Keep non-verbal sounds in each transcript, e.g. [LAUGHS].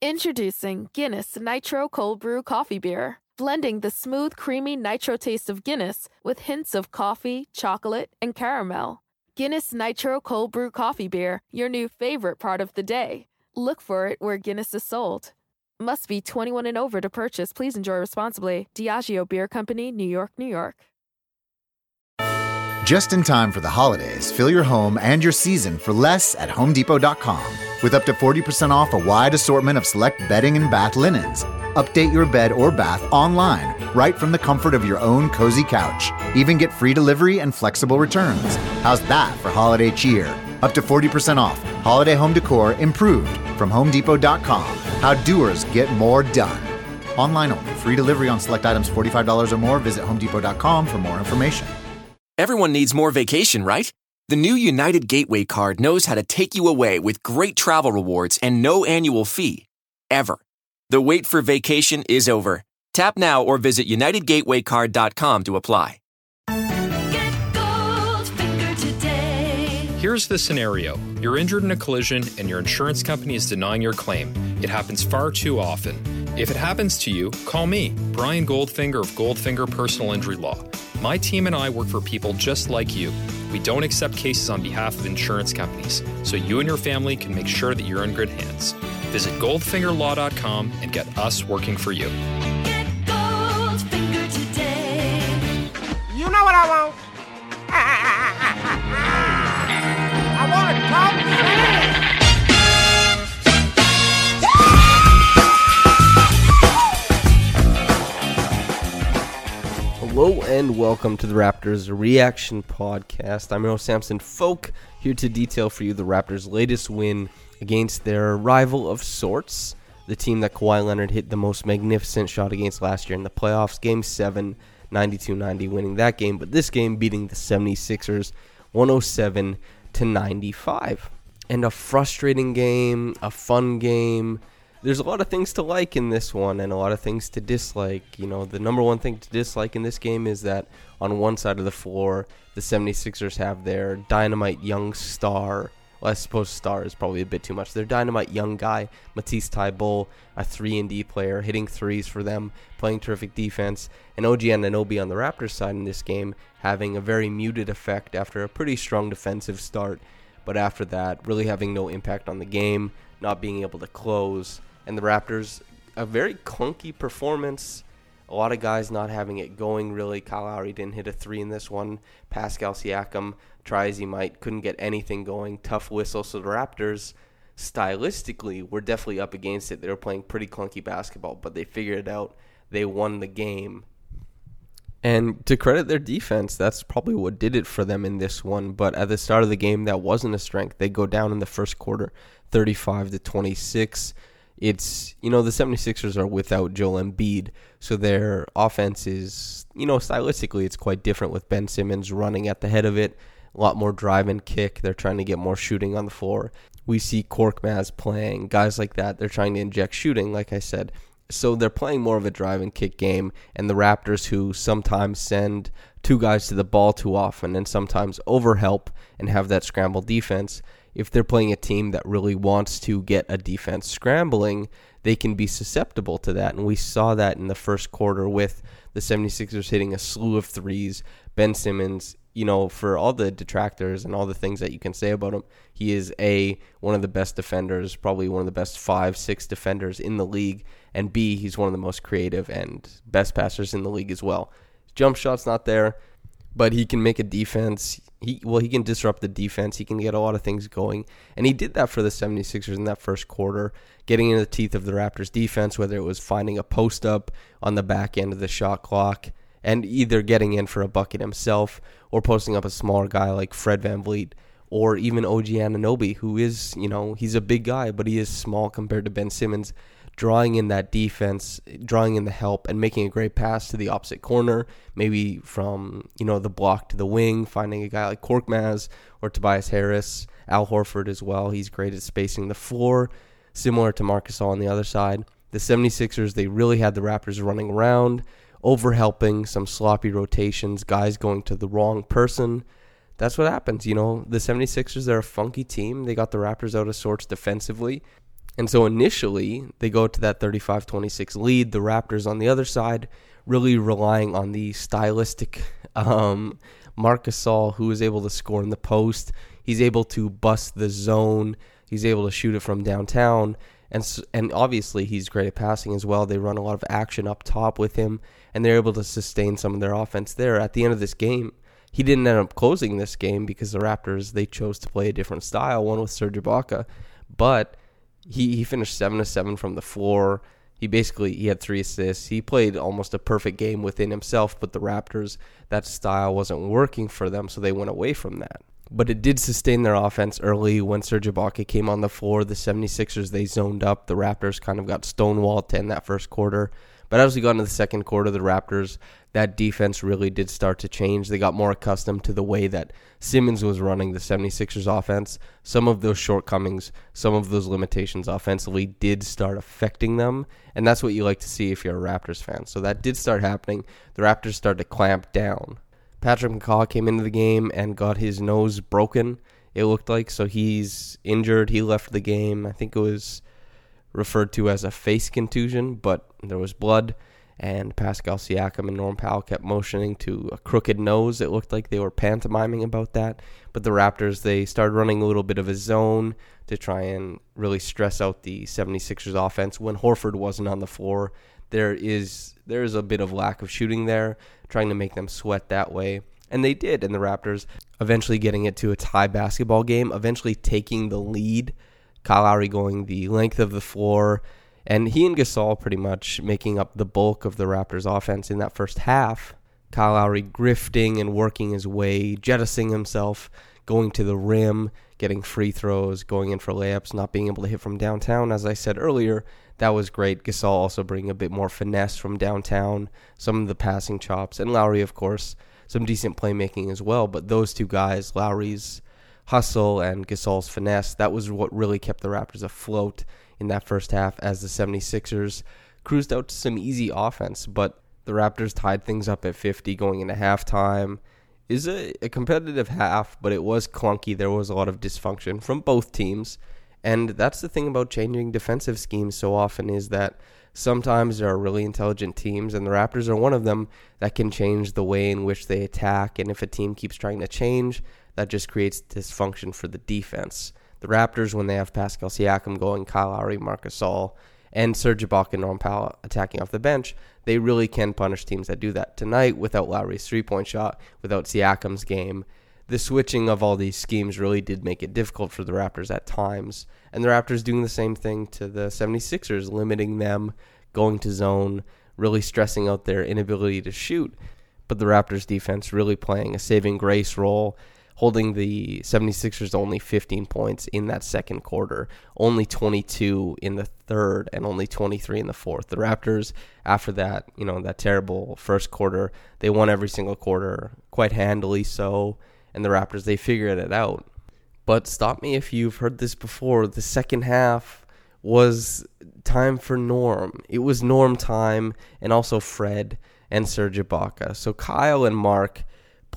Introducing Guinness Nitro Cold Brew Coffee Beer, blending the smooth, creamy nitro taste of Guinness with hints of coffee, chocolate, and caramel. Guinness Nitro Cold Brew Coffee Beer, your new favorite part of the day. Look for it where Guinness is sold. Must be 21 and over to purchase. Please enjoy responsibly. Diageo Beer Company, New York, New York. Just in time for the holidays, fill your home and your season for less at HomeDepot.com. With up to 40% off a wide assortment of select bedding and bath linens. Update your bed or bath online, right from the comfort of your own cozy couch. Even get free delivery and flexible returns. How's that for holiday cheer? Up to 40% off. Holiday home decor improved from HomeDepot.com. How doers get more done. Online only. Free delivery on select items $45 or more. Visit HomeDepot.com for more information. Everyone needs more vacation, right? The new United Gateway card knows how to take you away with great travel rewards and no annual fee. Ever. The wait for vacation is over. Tap now or visit UnitedGatewayCard.com to apply. Here's the scenario you're injured in a collision and your insurance company is denying your claim. It happens far too often. If it happens to you, call me, Brian Goldfinger of Goldfinger Personal Injury Law. My team and I work for people just like you. We don't accept cases on behalf of insurance companies, so you and your family can make sure that you're in good hands. Visit goldfingerlaw.com and get us working for you. You know what I want? And welcome to the Raptors Reaction Podcast. I'm host Samson Folk, here to detail for you the Raptors' latest win against their rival of sorts, the team that Kawhi Leonard hit the most magnificent shot against last year in the playoffs, Game 7, 92-90, winning that game, but this game beating the 76ers 107 to 95. And a frustrating game, a fun game, there's a lot of things to like in this one and a lot of things to dislike. You know, the number one thing to dislike in this game is that on one side of the floor, the 76ers have their dynamite young star. Well, I suppose star is probably a bit too much. Their dynamite young guy, Matisse Thybulle, a 3 and D player, hitting threes for them, playing terrific defense, and OG Anunoby on the Raptors side in this game having a very muted effect after a pretty strong defensive start, but after that, really having no impact on the game, not being able to close and the Raptors a very clunky performance. A lot of guys not having it going really. Kyle Lowry didn't hit a three in this one. Pascal Siakam, try as he might, couldn't get anything going. Tough whistle. So the Raptors, stylistically, were definitely up against it. They were playing pretty clunky basketball, but they figured it out. They won the game. And to credit their defense, that's probably what did it for them in this one. But at the start of the game, that wasn't a strength. They go down in the first quarter, 35 to 26 it's you know the 76ers are without Joel Embiid, so their offense is you know stylistically it's quite different with Ben Simmons running at the head of it, a lot more drive and kick. They're trying to get more shooting on the floor. We see Korkmaz playing guys like that. They're trying to inject shooting, like I said. So they're playing more of a drive and kick game, and the Raptors, who sometimes send two guys to the ball too often and sometimes overhelp and have that scramble defense, if they're playing a team that really wants to get a defense scrambling, they can be susceptible to that. And we saw that in the first quarter with the 76ers hitting a slew of threes. Ben Simmons, you know, for all the detractors and all the things that you can say about him, he is A, one of the best defenders, probably one of the best five, six defenders in the league. And B, he's one of the most creative and best passers in the league as well. Jump shot's not there but he can make a defense. He well, he can disrupt the defense. He can get a lot of things going. And he did that for the 76ers in that first quarter, getting into the teeth of the Raptors defense, whether it was finding a post up on the back end of the shot clock and either getting in for a bucket himself or posting up a smaller guy like Fred Van VanVleet or even OG Anunoby, who is, you know, he's a big guy, but he is small compared to Ben Simmons drawing in that defense, drawing in the help, and making a great pass to the opposite corner, maybe from you know the block to the wing, finding a guy like Korkmaz or Tobias Harris, Al Horford as well. He's great at spacing the floor, similar to Marc Gasol on the other side. The 76ers, they really had the Raptors running around, overhelping, some sloppy rotations, guys going to the wrong person. That's what happens, you know. The 76ers, they're a funky team. They got the Raptors out of sorts defensively. And so initially, they go to that 35 26 lead. The Raptors on the other side, really relying on the stylistic [LAUGHS] um, Marc Gasol, who is able to score in the post. He's able to bust the zone. He's able to shoot it from downtown. And, and obviously, he's great at passing as well. They run a lot of action up top with him, and they're able to sustain some of their offense there. At the end of this game, he didn't end up closing this game because the Raptors they chose to play a different style, one with Serge Ibaka, but he he finished seven to seven from the floor. He basically he had three assists. He played almost a perfect game within himself, but the Raptors that style wasn't working for them, so they went away from that. But it did sustain their offense early when Serge Ibaka came on the floor. The 76ers they zoned up. The Raptors kind of got stonewalled to end that first quarter. But as we got into the second quarter, the Raptors, that defense really did start to change. They got more accustomed to the way that Simmons was running the 76ers offense. Some of those shortcomings, some of those limitations offensively did start affecting them. And that's what you like to see if you're a Raptors fan. So that did start happening. The Raptors started to clamp down. Patrick McCaw came into the game and got his nose broken, it looked like. So he's injured. He left the game. I think it was referred to as a face contusion, but there was blood. And Pascal Siakam and Norm Powell kept motioning to a crooked nose. It looked like they were pantomiming about that. But the Raptors, they started running a little bit of a zone to try and really stress out the 76ers offense when Horford wasn't on the floor. There is there is a bit of lack of shooting there, trying to make them sweat that way. And they did, and the Raptors eventually getting it to a tie basketball game, eventually taking the lead Kyle Lowry going the length of the floor, and he and Gasol pretty much making up the bulk of the Raptors' offense in that first half. Kyle Lowry grifting and working his way, jettisoning himself, going to the rim, getting free throws, going in for layups, not being able to hit from downtown. As I said earlier, that was great. Gasol also bringing a bit more finesse from downtown, some of the passing chops, and Lowry, of course, some decent playmaking as well. But those two guys, Lowry's hustle and Gasol's finesse. That was what really kept the Raptors afloat in that first half as the 76ers cruised out to some easy offense. But the Raptors tied things up at 50 going into halftime. Is a, a competitive half, but it was clunky. There was a lot of dysfunction from both teams. And that's the thing about changing defensive schemes so often is that sometimes there are really intelligent teams, and the Raptors are one of them that can change the way in which they attack. And if a team keeps trying to change, that just creates dysfunction for the defense. The Raptors, when they have Pascal Siakam going, Kyle Lowry, Marcus Gasol, and Serge Ibaka and Norm Powell attacking off the bench, they really can punish teams that do that. Tonight, without Lowry's three-point shot, without Siakam's game, the switching of all these schemes really did make it difficult for the Raptors at times. And the Raptors doing the same thing to the 76ers, limiting them, going to zone, really stressing out their inability to shoot. But the Raptors defense really playing a saving grace role holding the 76ers only 15 points in that second quarter, only 22 in the third, and only 23 in the fourth. The Raptors, after that, you know, that terrible first quarter, they won every single quarter quite handily so, and the Raptors, they figured it out. But stop me if you've heard this before. The second half was time for Norm. It was Norm time, and also Fred and Serge Ibaka. So Kyle and Marc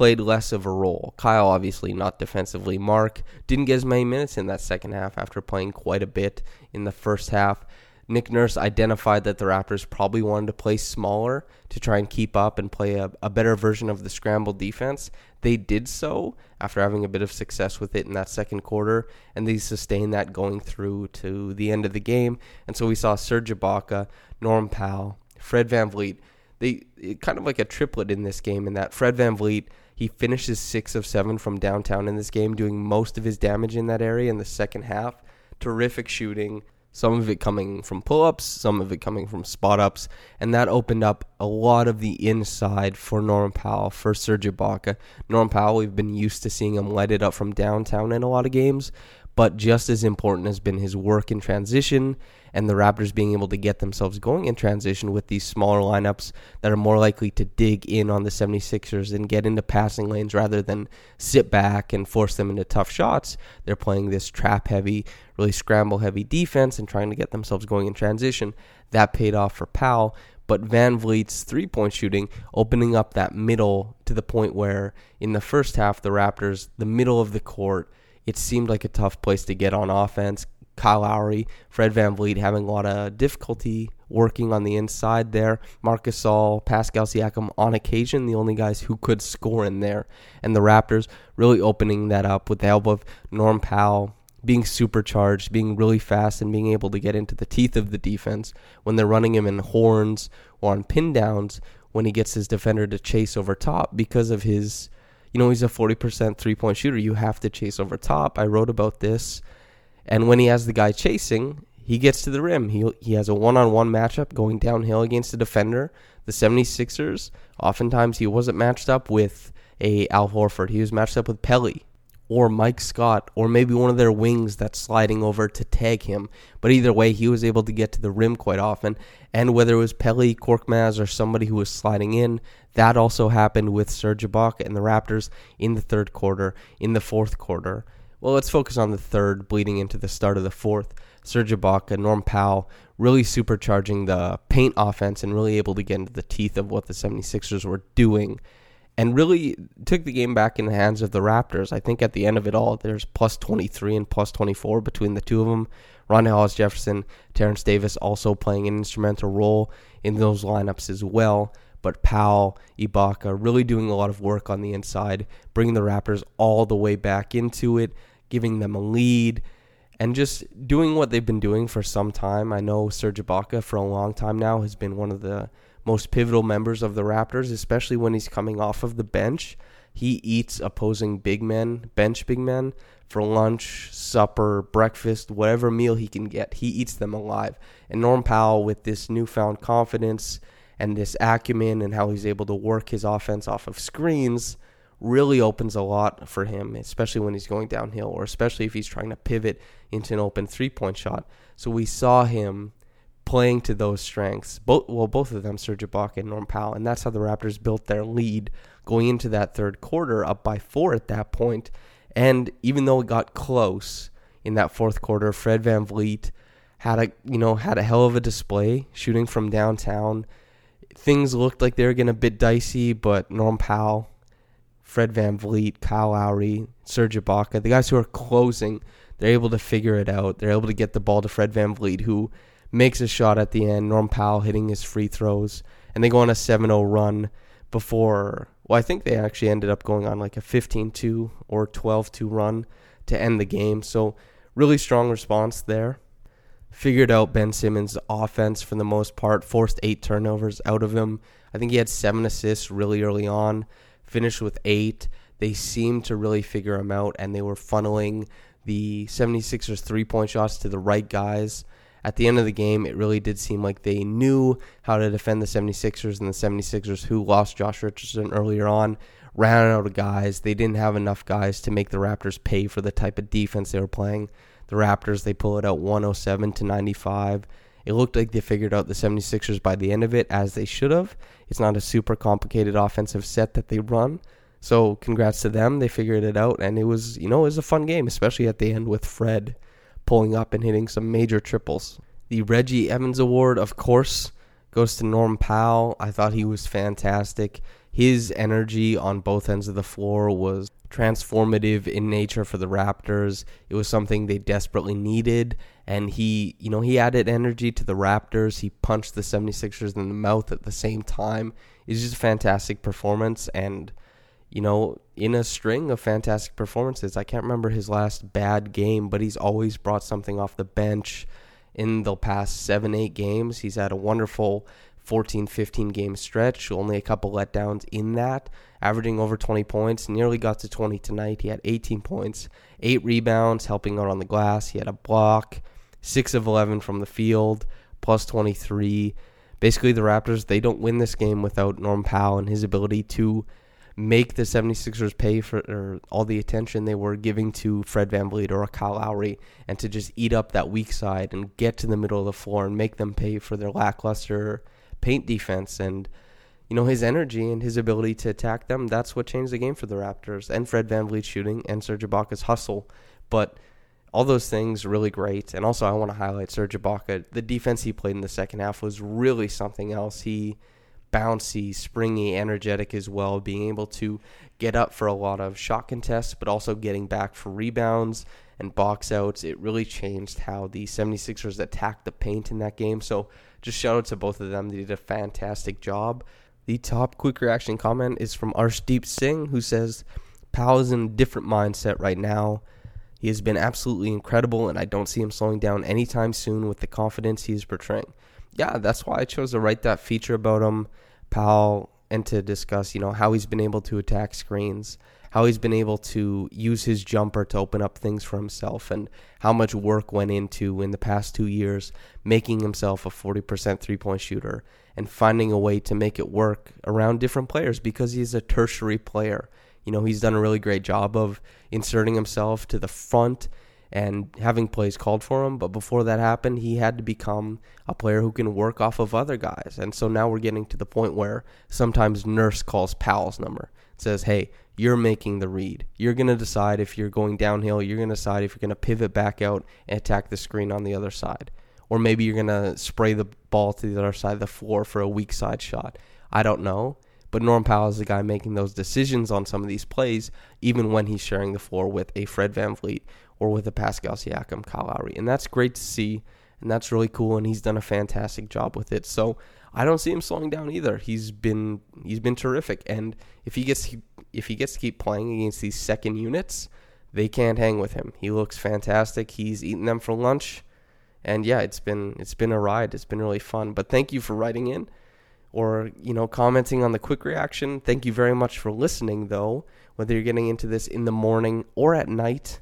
played less of a role. Kyle, obviously, not defensively. Marc didn't get as many minutes in that second half after playing quite a bit in the first half. Nick Nurse identified that the Raptors probably wanted to play smaller to try and keep up and play a, a better version of the scramble defense. They did so after having a bit of success with it in that second quarter, and they sustained that going through to the end of the game. And so we saw Serge Ibaka, Norm Powell, Fred Van VanVleet. They kind of like a triplet in this game in that Fred Van VanVleet he finishes six of seven from downtown in this game, doing most of his damage in that area in the second half. Terrific shooting, some of it coming from pull ups, some of it coming from spot ups, and that opened up a lot of the inside for Norm Powell, for Serge Ibaka. Norm Powell, we've been used to seeing him light it up from downtown in a lot of games, but just as important has been his work in transition and the Raptors being able to get themselves going in transition with these smaller lineups that are more likely to dig in on the 76ers and get into passing lanes rather than sit back and force them into tough shots. They're playing this trap heavy, really scramble heavy defense and trying to get themselves going in transition. That paid off for Powell. But VanVleet's three point shooting opening up that middle to the point where in the first half, the Raptors, the middle of the court, it seemed like a tough place to get on offense. Kyle Lowry, Fred VanVleet having a lot of difficulty working on the inside there. Marcus Gasol, Pascal Siakam on occasion, the only guys who could score in there. And the Raptors really opening that up with the help of Norm Powell being supercharged, being really fast, and being able to get into the teeth of the defense when they're running him in horns or on pin downs when he gets his defender to chase over top because of his you know, he's a 40% three point shooter. You have to chase over top. I wrote about this and when he has the guy chasing, he gets to the rim. He he has a one-on-one matchup going downhill against a defender. The 76ers, oftentimes he wasn't matched up with a Al Horford. He was matched up with Pelle or Mike Scott or maybe one of their wings that's sliding over to tag him. But either way, he was able to get to the rim quite often. And whether it was Pelle, Korkmaz, or somebody who was sliding in, that also happened with Serge Ibaka and the Raptors in the third quarter, in the fourth quarter. Well, let's focus on the third, bleeding into the start of the fourth. Serge Ibaka, Norm Powell, really supercharging the paint offense and really able to get into the teeth of what the 76ers were doing and really took the game back in the hands of the Raptors. I think at the end of it all, there's plus 23 and plus 24 between the two of them. Rondae Hollis Jefferson, Terence Davis also playing an instrumental role in those lineups as well but Powell, Ibaka really doing a lot of work on the inside, bringing the Raptors all the way back into it, giving them a lead, and just doing what they've been doing for some time. I know Serge Ibaka for a long time now has been one of the most pivotal members of the Raptors, especially when he's coming off of the bench. He eats opposing big men, bench big men, for lunch, supper, breakfast, whatever meal he can get. He eats them alive. And Norm Powell, with this newfound confidence and this acumen and how he's able to work his offense off of screens really opens a lot for him, especially when he's going downhill or especially if he's trying to pivot into an open three point shot. So we saw him playing to those strengths. Both well, both of them, Serge Ibaka and Norm Powell, and that's how the Raptors built their lead going into that third quarter, up by four at that point. And even though it got close in that fourth quarter, Fred VanVleet had a you know had a hell of a display shooting from downtown things looked like they were getting a bit dicey, but Norm Powell, Fred Van VanVleet, Kyle Lowry, Serge Ibaka, the guys who are closing, they're able to figure it out. They're able to get the ball to Fred Van VanVleet, who makes a shot at the end. Norm Powell hitting his free throws, and they go on a 7 0 run before. Well, I think they actually ended up going on like a 15 2 or 12 2 run to end the game. So, really strong response there figured out Ben Simmons' offense for the most part, forced eight turnovers out of him. I think he had seven assists really early on, finished with eight. They seemed to really figure him out, and they were funneling the 76ers three point shots to the right guys. At the end of the game, it really did seem like they knew how to defend the 76ers, and the 76ers, who lost Josh Richardson earlier on, ran out of guys. They didn't have enough guys to make the Raptors pay for the type of defense they were playing. The Raptors, they pull it out 107 to 95. It looked like they figured out the 76ers by the end of it, as they should have. It's not a super complicated offensive set that they run. So congrats to them. They figured it out, and it was, you know, it was a fun game, especially at the end with Fred pulling up and hitting some major triples. The Reggie Evans Award, of course, goes to Norm Powell. I thought he was fantastic. His energy on both ends of the floor was transformative in nature for the Raptors. It was something they desperately needed. And he, you know, he added energy to the Raptors. He punched the 76ers in the mouth at the same time. It's just a fantastic performance. And, you know, in a string of fantastic performances, I can't remember his last bad game, but he's always brought something off the bench in the past seven, eight games. He's had a wonderful 14 15 game stretch, only a couple letdowns in that, averaging over 20 points, nearly got to 20 tonight. He had 18 points, 8 rebounds, helping out on the glass. He had a block, 6 of 11 from the field, plus 23. Basically, the Raptors, they don't win this game without Norm Powell and his ability to make the 76ers pay for all the attention they were giving to Fred VanVleet or Kyle Lowry and to just eat up that weak side and get to the middle of the floor and make them pay for their lackluster paint defense and you know his energy and his ability to attack them that's what changed the game for the Raptors and Fred VanVleet shooting and Serge Ibaka's hustle. But all those things really great. And also I want to highlight Serge Ibaka. The defense he played in the second half was really something else. He bouncy, springy, energetic as well, being able to get up for a lot of shot contests, but also getting back for rebounds and box outs. It really changed how the 76ers attacked the paint in that game. So just shout out to both of them. They did a fantastic job. The top quick reaction comment is from Arshdeep Singh, who says, Powell is in a different mindset right now. He has been absolutely incredible, and I don't see him slowing down anytime soon with the confidence he is portraying yeah, that's why I chose to write that feature about him, Powell, and to discuss, you know, how he's been able to attack screens, how he's been able to use his jumper to open up things for himself, and how much work went into in the past two years making himself a 40% three point shooter and finding a way to make it work around different players because he's a tertiary player. You know, he's done a really great job of inserting himself to the front and having plays called for him. But before that happened, he had to become a player who can work off of other guys. And so now we're getting to the point where sometimes Nurse calls Powell's number. Says, hey, you're making the read. You're going to decide if you're going downhill. You're going to decide if you're going to pivot back out and attack the screen on the other side. Or maybe you're going to spray the ball to the other side of the floor for a weak side shot. I don't know. But Norm Powell is the guy making those decisions on some of these plays, even when he's sharing the floor with a Fred VanVleet or with a Pascal Siakam, Kyle Lowry. And that's great to see, and that's really cool, and he's done a fantastic job with it. So I don't see him slowing down either. He's been he's been terrific, and if he gets if he gets to keep playing against these second units, they can't hang with him. He looks fantastic. He's eating them for lunch, and yeah, it's been it's been a ride. It's been really fun. But thank you for writing in or you know commenting on the quick reaction. Thank you very much for listening, though. Whether you're getting into this in the morning or at night,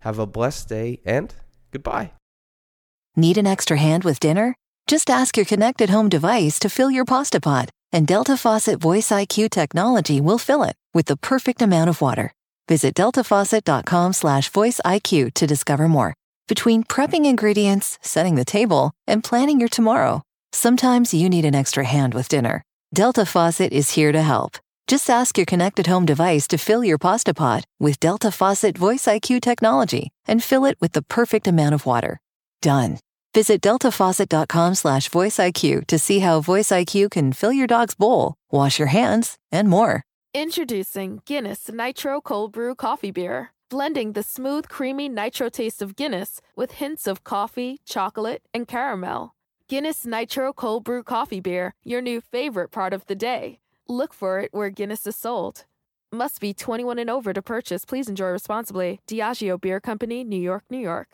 have a blessed day and goodbye. Need an extra hand with dinner? Just ask your connected home device to fill your pasta pot, and Delta Faucet Voice IQ technology will fill it with the perfect amount of water. Visit deltafaucet.com/voiceIQ to discover more. Between prepping ingredients, setting the table, and planning your tomorrow, sometimes you need an extra hand with dinner. Delta Faucet is here to help. Just ask your connected home device to fill your pasta pot with Delta Faucet Voice IQ technology and fill it with the perfect amount of water. Done. Visit deltafaucet.com slash voiceIQ to see how Voice IQ can fill your dog's bowl, wash your hands, and more. Introducing Guinness Nitro Cold Brew Coffee Beer, blending the smooth, creamy nitro taste of Guinness with hints of coffee, chocolate, and caramel. Guinness Nitro Cold Brew Coffee Beer, your new favorite part of the day. Look for it where Guinness is sold. Must be 21 and over to purchase. Please enjoy responsibly. Diageo Beer Company, New York, New York.